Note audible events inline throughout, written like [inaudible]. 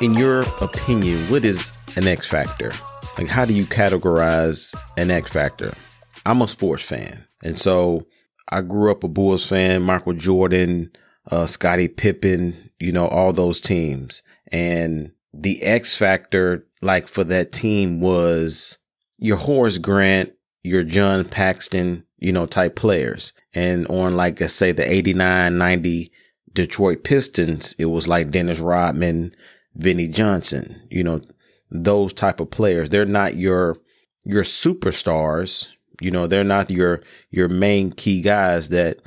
In your opinion, what is an X Factor? Like, how do you categorize an X Factor? I'm a sports fan. And so I grew up a Bulls fan, Michael Jordan, uh, Scottie Pippen, you know, all those teams. And the X Factor, like for that team was your Horace Grant, your John Paxson, you know, type players. And on like, let's say the 89, 90 Detroit Pistons, it was like Dennis Rodman, Vinnie Johnson, you know, those type of players. They're not your, your superstars. You know, they're not your, your main key guys that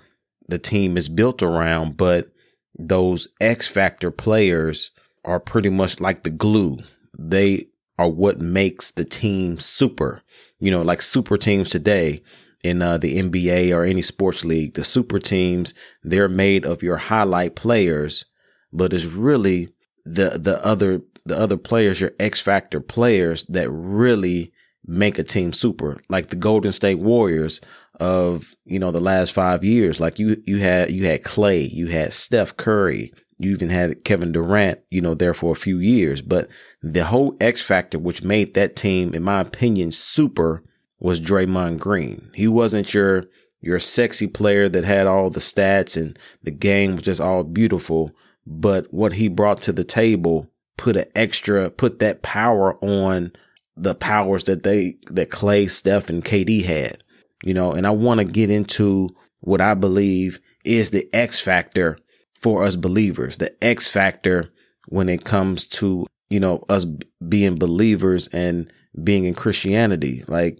the team is built around, but those X factor players are pretty much like the glue. They are what makes the team super. You know, like super teams today in uh, the NBA or any sports league, the super teams, they're made of your highlight players, but it's really the, the other, the other players, your X factor players that really make a team super. Like the Golden State Warriors of, you know, the last five years. Like you, you had, you had Clay, you had Steph Curry, you even had Kevin Durant, you know, there for a few years. But the whole X factor, which made that team, in my opinion, super was Draymond Green. He wasn't your, your sexy player that had all the stats and the game was just all beautiful. But what he brought to the table put an extra, put that power on the powers that they, that Clay, Steph, and KD had, you know, and I want to get into what I believe is the X factor for us believers, the X factor when it comes to, you know, us being believers and being in Christianity. Like,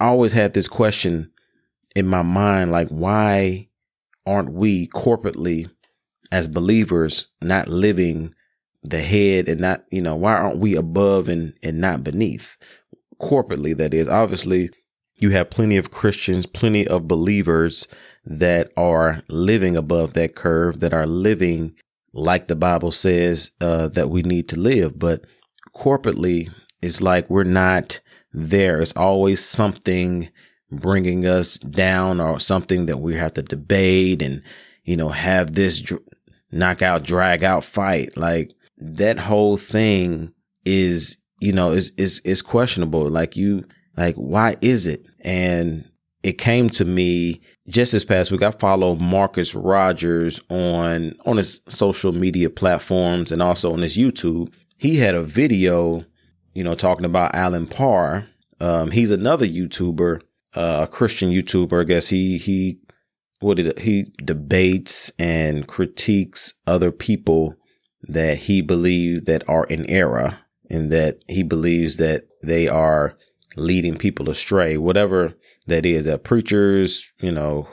I always had this question in my mind, like, why aren't we corporately as believers not living the head and not, you know, why aren't we above and, and not beneath? Corporately, that is. Obviously, you have plenty of Christians, plenty of believers that are living above that curve, that are living like the Bible says uh, that we need to live. But corporately, it's like we're not there. It's always something bringing us down or something that we have to debate and, you know, have this knockout, drag out fight. Like that whole thing is, you know, is, is, is questionable. Like you, like, why is it? And it came to me just this past week. I follow Marcus Rogers on, on his social media platforms and also on his YouTube. He had a video, you know, talking about Allen Parr. Um, he's another YouTuber, uh, a Christian YouTuber. I guess he, he, what did he debates and critiques other people that he believes that are in error and that he believes that they are leading people astray, whatever that is, that preachers, you know,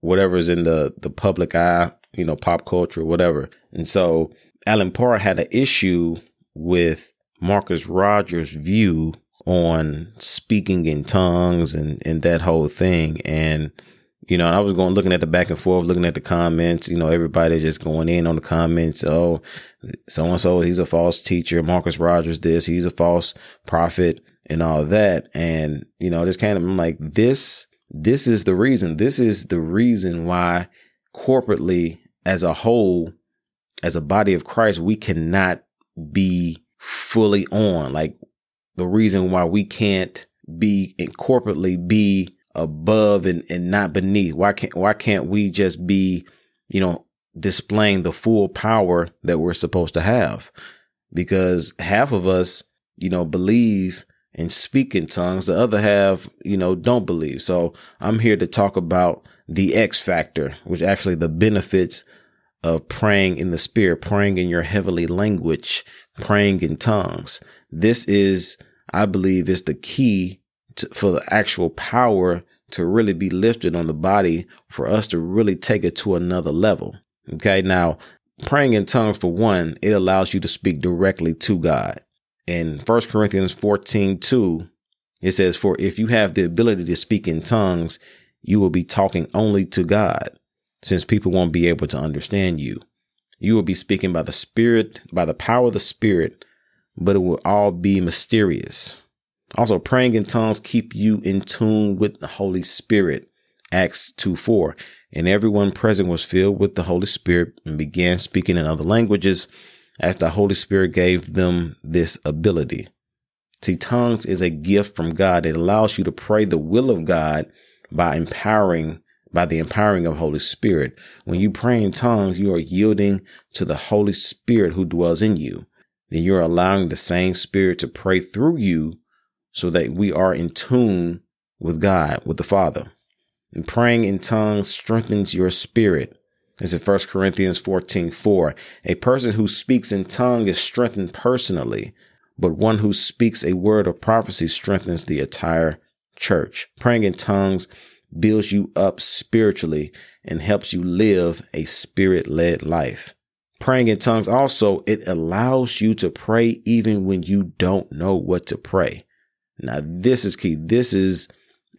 whatever's in the, the public eye, you know, pop culture, whatever. And so Allen Parr had an issue with Marcus Rogers' view on speaking in tongues and, and that whole thing. And, you know, I was going looking at the back and forth, looking at the comments, you know, everybody just going in on the comments. Oh, so and so, he's a false teacher. Marcus Rogers, this, he's a false prophet and all that. And, you know, this kind of, I'm like, this, this is the reason. This is the reason why corporately as a whole, as a body of Christ, we cannot be fully on. Like the reason why we can't be corporately be above and, and not beneath. Why can't, why can't we just be, you know, displaying the full power that we're supposed to have? Because half of us, you know, believe and speak in tongues. The other half, you know, don't believe. So I'm here to talk about the X factor, which actually the benefits of praying in the spirit, praying in your heavenly language, praying in tongues. This is, I believe, is the key to, for the actual power to really be lifted on the body for us to really take it to another level. Okay. Now, praying in tongues for one, it allows you to speak directly to God in 1 Corinthians 14 2, it says, For if you have the ability to speak in tongues, you will be talking only to God, since people won't be able to understand you. You will be speaking by the Spirit, by the power of the Spirit, but it will all be mysterious. Also, praying in tongues keep you in tune with the Holy Spirit. Acts 2 4. and everyone present was filled with the Holy Spirit and began speaking in other languages as the Holy Spirit gave them this ability. See, tongues is a gift from God. It allows you to pray the will of God by empowering, by the empowering of Holy Spirit. When you pray in tongues, you are yielding to the Holy Spirit who dwells in you. Then you're allowing the same Spirit to pray through you so that we are in tune with God, with the Father. And praying in tongues strengthens your spirit. As in 1 Corinthians 14 4. A person who speaks in tongue is strengthened personally, but one who speaks a word of prophecy strengthens the entire church. Praying in tongues builds you up spiritually and helps you live a spirit led life. Praying in tongues also, it allows you to pray even when you don't know what to pray. Now, this is key. This is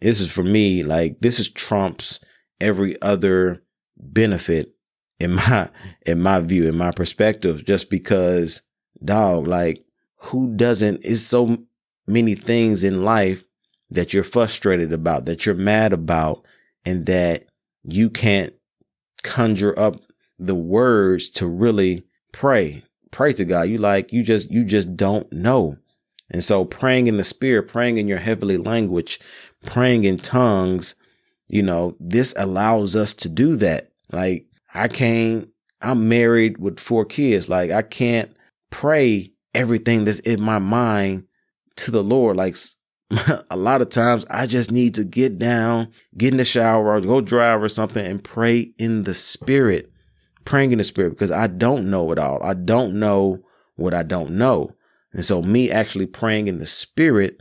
this is for me like this is trumps every other benefit in [laughs] my in my view in my perspective just because dog like who doesn't is so many things in life that you're frustrated about that you're mad about and that you can't conjure up the words to really pray. Pray to God. You like you just you just don't know and so praying in the spirit praying in your heavenly language praying in tongues, you know, this allows us to do that. Like I can't, I'm married with four kids. Like I can't pray everything that's in my mind to the Lord. Like [laughs] a lot of times I just need to get down, get in the shower or go drive or something and pray in the spirit, praying in the spirit because I don't know it all. I don't know what I don't know. And so me actually praying in the spirit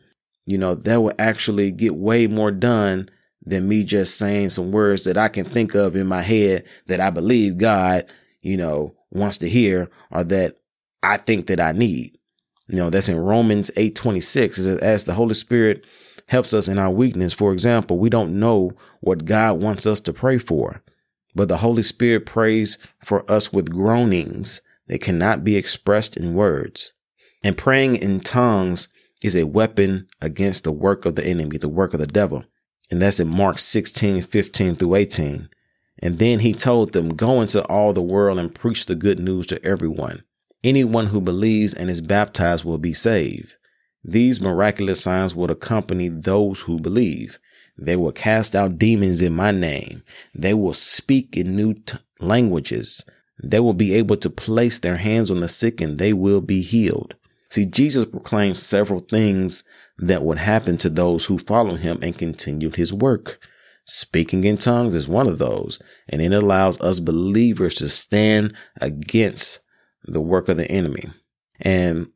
you know, that will actually get way more done than me just saying some words that I can think of in my head that I believe God, you know, wants to hear or that I think that I need. You know, that's in Romans 8 26. It says, as the Holy Spirit helps us in our weakness. For example, we don't know what God wants us to pray for, but the Holy Spirit prays for us with groanings that cannot be expressed in words. And praying in tongues is a weapon against the work of the enemy, the work of the devil. And that's in Mark 16, 15 through 18. And then he told them, Go into all the world and preach the good news to everyone. Anyone who believes and is baptized will be saved. These miraculous signs will accompany those who believe. They will cast out demons in my name. They will speak in new t- languages. They will be able to place their hands on the sick and they will be healed. See, Jesus proclaimed several things that would happen to those who followed him and continued his work. Speaking in tongues is one of those, and it allows us believers to stand against the work of the enemy. And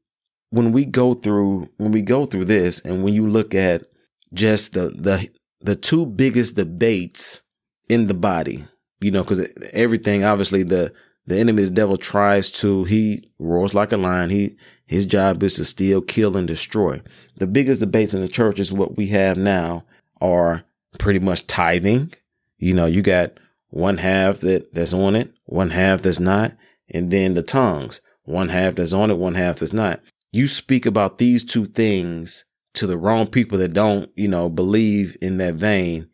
when we go through when we go through this and when you look at just the the the two biggest debates in the body, you know, cuz everything obviously the the enemy the devil tries to he roars like a lion. He his job is to steal, kill, and destroy. The biggest debates in the church is what we have now are pretty much tithing. You know, you got one half that, that's on it, one half that's not, and then the tongues, one half that's on it, one half that's not. You speak about these two things to the wrong people that don't, you know, believe in that vein.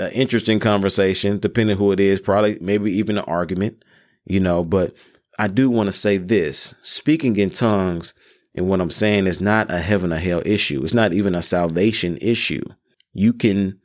An interesting conversation, depending who it is, probably maybe even an argument, you know, but I do want to say this speaking in tongues, and what I'm saying is not a heaven or hell issue. It's not even a salvation issue. You can,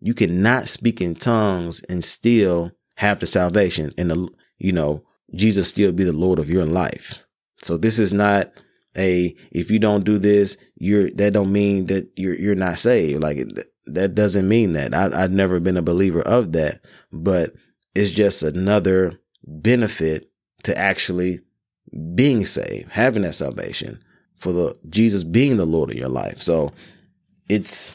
you cannot speak in tongues and still have the salvation and the, you know, Jesus still be the Lord of your life. So this is not a, if you don't do this, you're, that don't mean that you're, you're not saved. Like that doesn't mean that. I, I've never been a believer of that, but it's just another benefit to actually being saved, having that salvation for the Jesus being the Lord of your life. So it's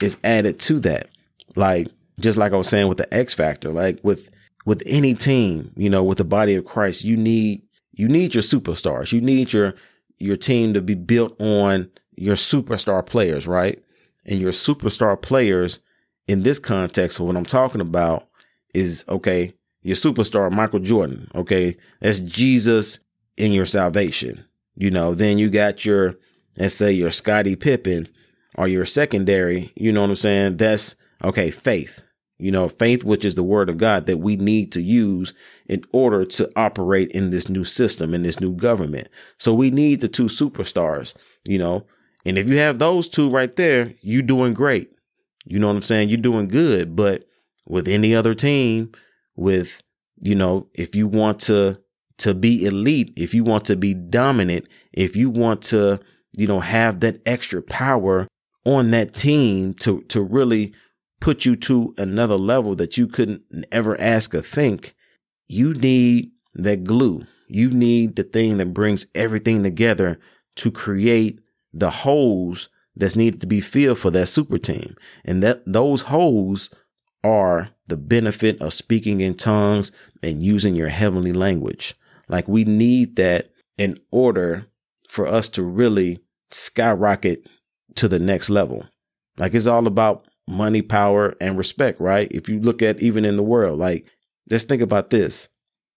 it's added to that. Like just like I was saying with the X factor, like with with any team, you know, with the body of Christ, you need you need your superstars. You need your your team to be built on your superstar players, right? And your superstar players in this context, what I'm talking about is okay, your superstar, Michael Jordan. Okay. That's Jesus in your salvation. You know, then you got your, let's say your Scottie Pippen or your secondary, you know what I'm saying? That's okay, faith. you know, faith, which is the word of God that we need to use in order to operate in this new system, in this new government. So we need the two superstars, you know, and if you have those two right there, you doing great. You know what I'm saying? You're doing good. But with any other team, with, you know, if you want to, to be elite, if you want to be dominant, if you want to, you know, have that extra power on that team to, to really put you to another level that you couldn't ever ask or think, you need that glue. You need the thing that brings everything together to create the holes that's needed to be filled for that super team. And that those holes are the benefit of speaking in tongues and using your heavenly language. Like we need that in order for us to really skyrocket to the next level. Like it's all about money, power, and respect, right? If you look at even in the world, like just think about this.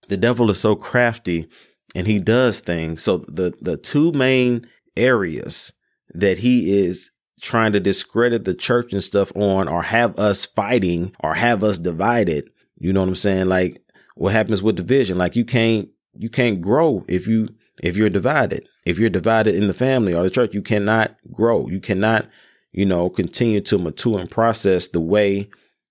The devil is so crafty and he does things. So the the two main areas that he is trying to discredit the church and stuff on or have us fighting or have us divided. You know what I'm saying? Like what happens with division? Like you can't you can't grow if you if you're divided. If you're divided in the family or the church, you cannot grow. You cannot, you know, continue to mature and process the way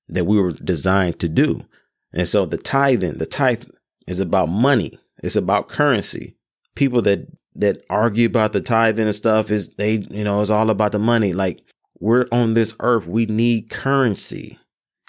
that we were designed to do. And so the tithing, the tithe is about money. It's about currency. People that that argue about the tithing and stuff is they, you know, it's all about the money. Like we're on this earth, we need currency.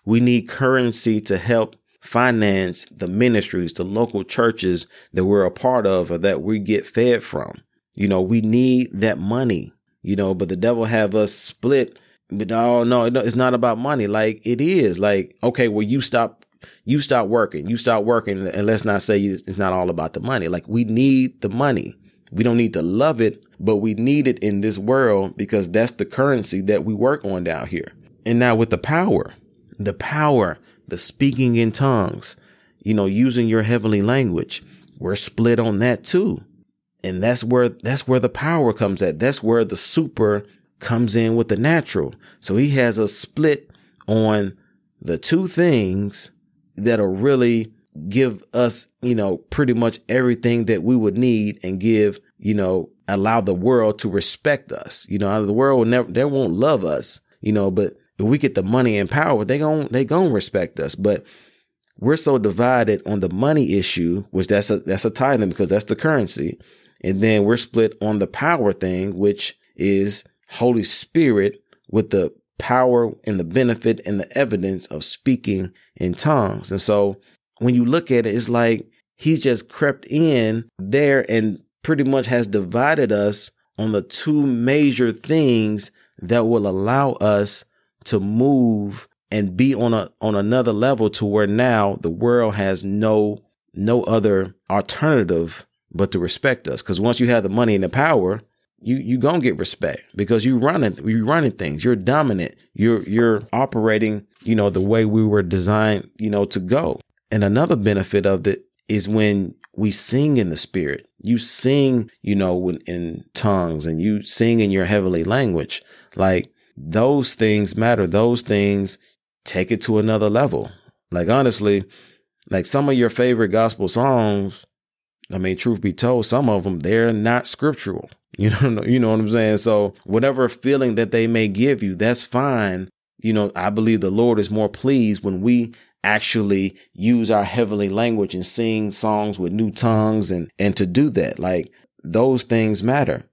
We need currency to help finance the ministries, the local churches that we're a part of or that we get fed from. You know, we need that money, you know, but the devil have us split. But oh no, it's not about money. Like it is like, okay, well, you stop, you stop working, you stop working. And let's not say it's not all about the money. Like we need the money. We don't need to love it, but we need it in this world because that's the currency that we work on down here. And now with the power, the power, the speaking in tongues, you know, using your heavenly language, we're split on that too. And that's where, that's where the power comes at. That's where the super comes in with the natural. So he has a split on the two things that'll really give us, you know, pretty much everything that we would need and give, you know, allow the world to respect us. You know, the world will never, they won't love us, you know, but if we get the money and power, they gon' they gon' respect us. But we're so divided on the money issue, which that's a, that's a tithing because that's the currency. And then we're split on the power thing, which is Holy Spirit with the power and the benefit and the evidence of speaking in tongues. And so when you look at it, it's like he's just crept in there and pretty much has divided us on the two major things that will allow us to move and be on a on another level to where now the world has no no other alternative but to respect us because once you have the money and the power you you gonna get respect because you running you running things you're dominant you're you're operating you know the way we were designed you know to go and another benefit of it is when we sing in the spirit. You sing, you know, in tongues and you sing in your heavenly language. Like those things matter. Those things take it to another level. Like honestly, like some of your favorite gospel songs, I mean, truth be told, some of them, they're not scriptural. [laughs] You know, you know what I'm saying? So whatever feeling that they may give you, that's fine. You know, I believe the Lord is more pleased when we actually use our heavenly language and sing songs with new tongues and, and to do that. Like those things matter.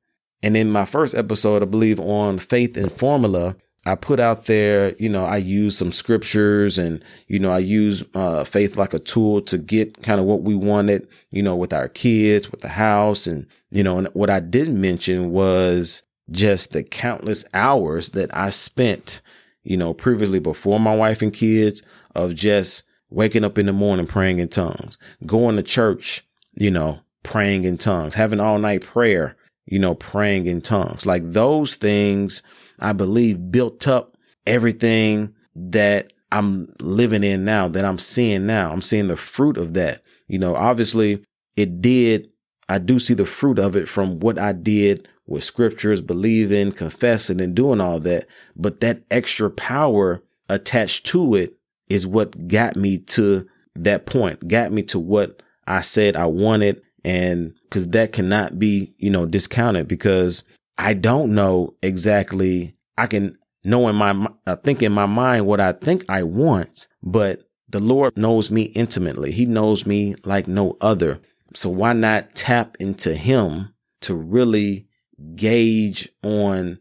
And in my first episode, I believe on faith and formula, I put out there, you know, I use some scriptures and, you know, I use uh, faith like a tool to get kind of what we wanted, you know, with our kids, with the house. And, you know, and what I didn't mention was just the countless hours that I spent, you know, previously before my wife and kids of just waking up in the morning praying in tongues, going to church, you know, praying in tongues, having all night prayer, you know, praying in tongues. Like those things, I believe built up everything that I'm living in now, that I'm seeing now. I'm seeing the fruit of that. You know, obviously it did, I do see the fruit of it from what I did with scriptures, believing, confessing and doing all that. But that extra power attached to it is what got me to that point, got me to what I said I wanted. And cause that cannot be, you know, discounted because I don't know exactly. I can know in my, I think in my mind what I think I want, but the Lord knows me intimately. He knows me like no other. So why not tap into him to really gauge on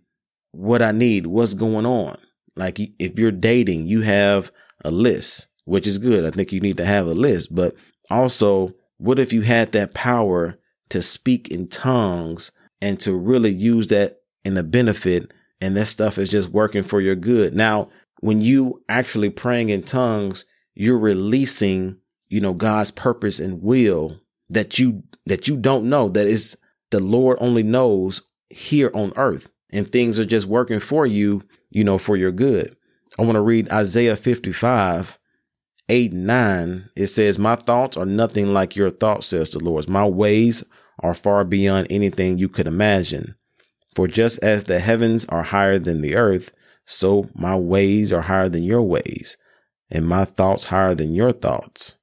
what I need, what's going on? Like if you're dating, you have a list, which is good. I think you need to have a list, but also what if you had that power to speak in tongues and to really use that in a benefit and that stuff is just working for your good. Now, when you actually praying in tongues, you're releasing, you know, God's purpose and will that you that you don't know that is the Lord only knows here on earth and things are just working for you, you know, for your good. I want to read Isaiah 55, 8 9. It says, My thoughts are nothing like your thoughts, says the Lord. My ways are far beyond anything you could imagine. For just as the heavens are higher than the earth, so my ways are higher than your ways, and my thoughts higher than your thoughts.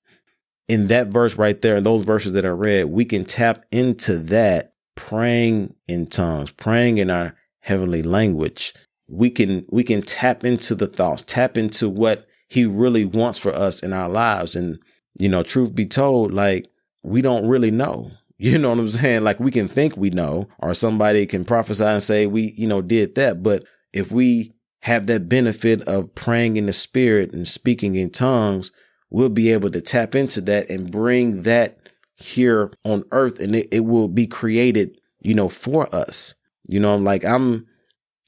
In that verse right there, those verses that I read, we can tap into that praying in tongues, praying in our heavenly language. We can we can tap into the thoughts, tap into what he really wants for us in our lives. And, you know, truth be told, like we don't really know. You know what I'm saying? Like we can think we know, or somebody can prophesy and say we, you know, did that. But if we have that benefit of praying in the spirit and speaking in tongues, we'll be able to tap into that and bring that here on earth and it, it will be created, you know, for us. You know, I'm like I'm,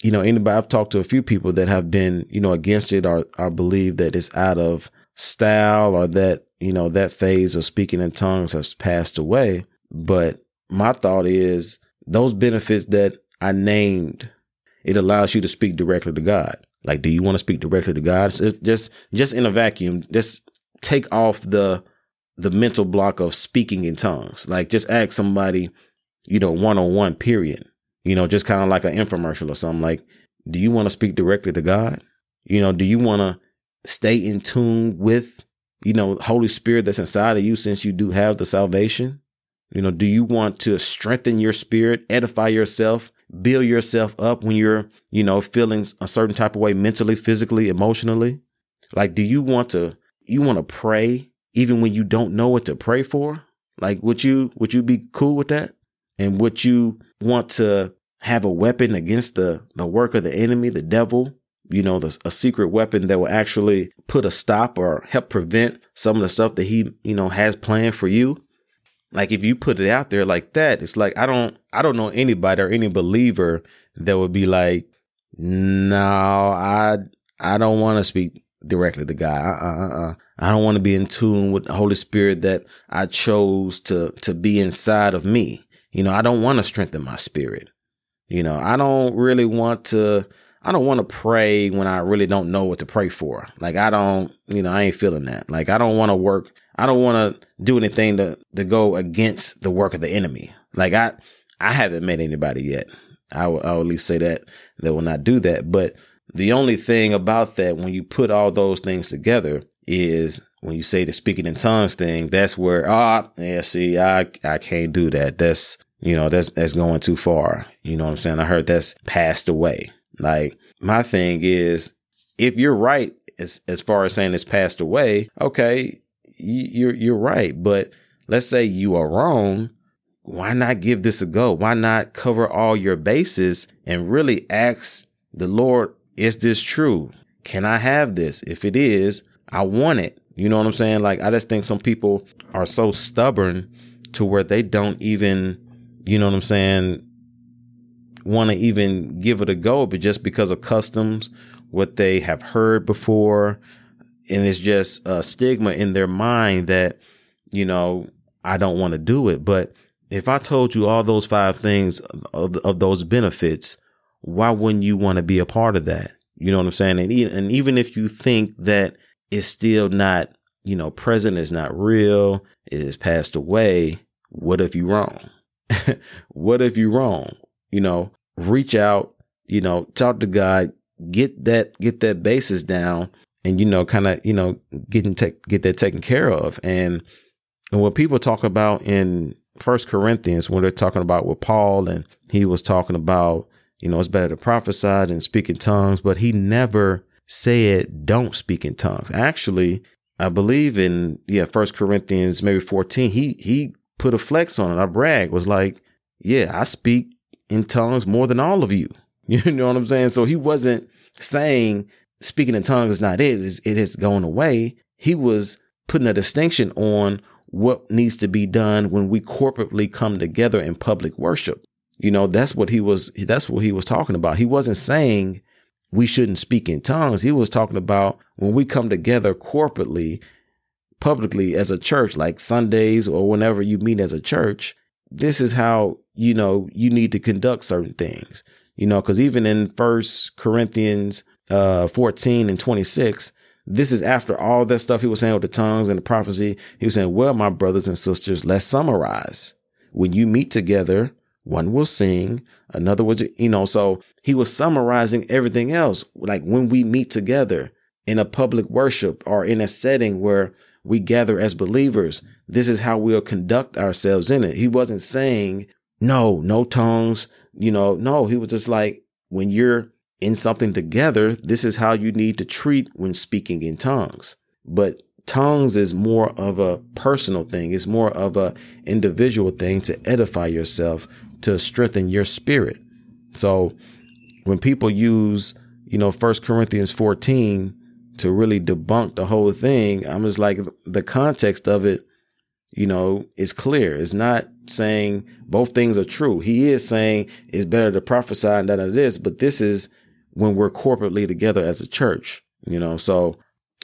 you know, anybody I've talked to a few people that have been, you know, against it or, or believe that it's out of style or that, you know, that phase of speaking in tongues has passed away. But my thought is those benefits that I named, it allows you to speak directly to God. Like, do you want to speak directly to God? Just, just in a vacuum, just take off the, the mental block of speaking in tongues. Like, just ask somebody, you know, one on one, period. You know, just kind of like an infomercial or something. Like, do you want to speak directly to God? You know, do you want to stay in tune with, you know, Holy Spirit that's inside of you since you do have the salvation? You know, do you want to strengthen your spirit, edify yourself, build yourself up when you're, you know, feeling a certain type of way mentally, physically, emotionally? Like, do you want to, you want to pray even when you don't know what to pray for? Like, would you, would you be cool with that? And would you want to have a weapon against the, the work of the enemy, the devil, you know, the, a secret weapon that will actually put a stop or help prevent some of the stuff that he, you know, has planned for you. Like if you put it out there like that, it's like I don't I don't know anybody or any believer that would be like, no, I I don't want to speak directly to God. Uh uh uh. I don't want to be in tune with the Holy Spirit that I chose to to be inside of me. You know, I don't want to strengthen my spirit. You know, I don't really want to, I don't want to pray when I really don't know what to pray for. Like, I don't, you know, I ain't feeling that. Like, I don't want to work. I don't want to do anything to, to go against the work of the enemy. Like, I, I haven't met anybody yet. I will, I will at least say that that will not do that. But the only thing about that, when you put all those things together, is when you say the speaking in tongues thing, that's where, ah, yeah, see, I, I can't do that. That's, you know, that's, that's going too far. You know what I'm saying? I heard that's passed away. Like my thing is, if you're right, as, as far as saying it's passed away, okay, you're, you're right. But let's say you are wrong. Why not give this a go? Why not cover all your bases and really ask the Lord, is this true? Can I have this? If it is, I want it. You know what I'm saying? Like, I just think some people are so stubborn to where they don't even, you know what I'm saying, want to even give it a go, but just because of customs, what they have heard before, and it's just a stigma in their mind that, you know, I don't want to do it. But if I told you all those five things of, of those benefits, why wouldn't you want to be a part of that? You know what I'm saying? And, and even if you think that it's still not, you know, present, is not real, it has passed away. What if you're wrong? [laughs] what if you're wrong? You know, reach out, you know, talk to God, get that, get that basis down and you know, kind of, you know, getting te- get that taken care of. And and what people talk about in First Corinthians, when they're talking about with Paul, and he was talking about, you know, it's better to prophesy than speak in tongues, but he never said don't speak in tongues. Actually, I believe in yeah, First Corinthians maybe 14, he he put a flex on it. I brag was like, yeah, I speak in tongues more than all of you. [laughs] You know what I'm saying? So he wasn't saying speaking in tongues is not it, it has gone away. He was putting a distinction on what needs to be done when we corporately come together in public worship. You know, that's what he was, that's what he was talking about. He wasn't saying we shouldn't speak in tongues. He was talking about when we come together corporately, publicly as a church, like Sundays or whenever you meet as a church, this is how, you know, you need to conduct certain things. You know, because even in First Corinthians uh, 14 and 26, this is after all that stuff he was saying with the tongues and the prophecy. He was saying, well, my brothers and sisters, let's summarize. When you meet together, one will sing, another will, you know, so he was summarizing everything else. Like when we meet together in a public worship or in a setting where we gather as believers, this is how we'll conduct ourselves in it. He wasn't saying, no, no tongues, you know, no, he was just like, when you're in something together, this is how you need to treat when speaking in tongues. But tongues is more of a personal thing. It's more of a individual thing to edify yourself, to strengthen your spirit. So when people use, you know, First Corinthians 14 to really debunk the whole thing, I'm just like the context of it, you know, is clear. It's not saying both things are true. He is saying it's better to prophesy than it is, but this is when we're corporately together as a church, you know. So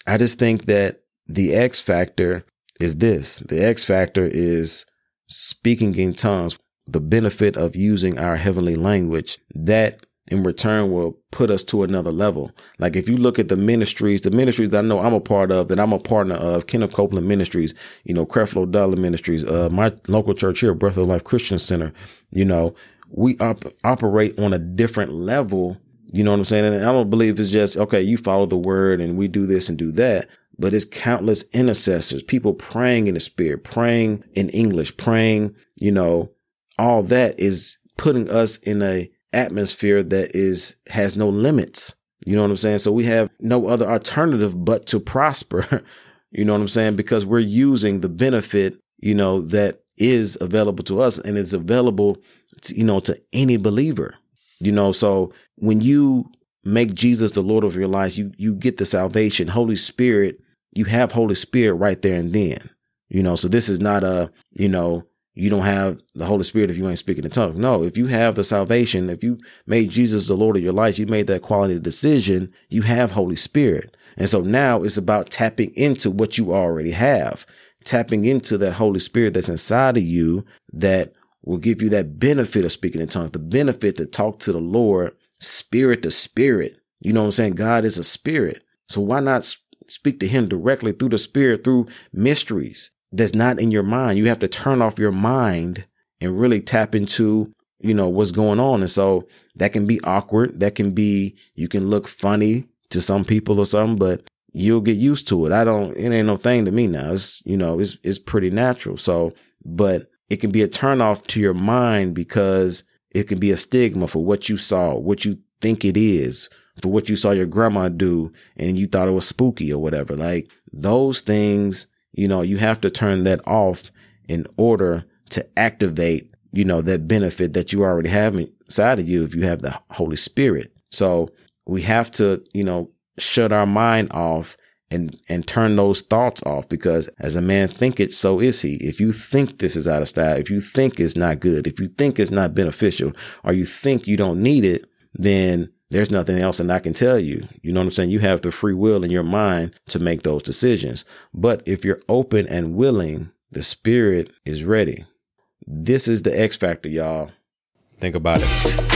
I just think that the X factor is this. The X factor is speaking in tongues, the benefit of using our heavenly language that in return will put us to another level. Like if you look at the ministries, the ministries that I know I'm a part of, that I'm a partner of, Kenneth Copeland Ministries, you know, Creflo Dollar Ministries, uh, my local church here, Breath of Life Christian Center, you know, we op- operate on a different level you know what I'm saying? And I don't believe it's just, okay, you follow the word and we do this and do that. But it's countless intercessors, people praying in the spirit, praying in English, praying, you know, all that is putting us in a atmosphere that is, has no limits. You know what I'm saying? So we have no other alternative but to prosper. [laughs] you know what I'm saying? Because we're using the benefit, you know, that is available to us and it's available, to, you know, to any believer. You know, so when you make Jesus the Lord of your life, you you get the salvation. Holy Spirit, you have Holy Spirit right there and then. You know, so this is not a, you know, you don't have the Holy Spirit if you ain't speaking in tongues. No, if you have the salvation, if you made Jesus the Lord of your life, you made that quality decision, you have Holy Spirit. And so now it's about tapping into what you already have, tapping into that Holy Spirit that's inside of you that will give you that benefit of speaking in tongues, the benefit to talk to the Lord spirit to spirit. You know what I'm saying? God is a spirit. So why not speak to him directly through the spirit, through mysteries that's not in your mind? You have to turn off your mind and really tap into, you know, what's going on. And so that can be awkward. That can be, you can look funny to some people or something, but you'll get used to it. I don't, it ain't no thing to me now. It's, you know, it's, it's pretty natural. So, but it can be a turnoff to your mind because it can be a stigma for what you saw, what you think it is, for what you saw your grandma do and you thought it was spooky or whatever. Like those things, you know, you have to turn that off in order to activate, you know, that benefit that you already have inside of you if you have the Holy Spirit. So we have to, you know, shut our mind off and and turn those thoughts off because as a man thinketh, so is he. If you think this is out of style, if you think it's not good, if you think it's not beneficial, or you think you don't need it, then there's nothing else and I can tell you. You know what I'm saying? You have the free will in your mind to make those decisions. But if you're open and willing, the spirit is ready. This is the X factor, y'all. Think about it.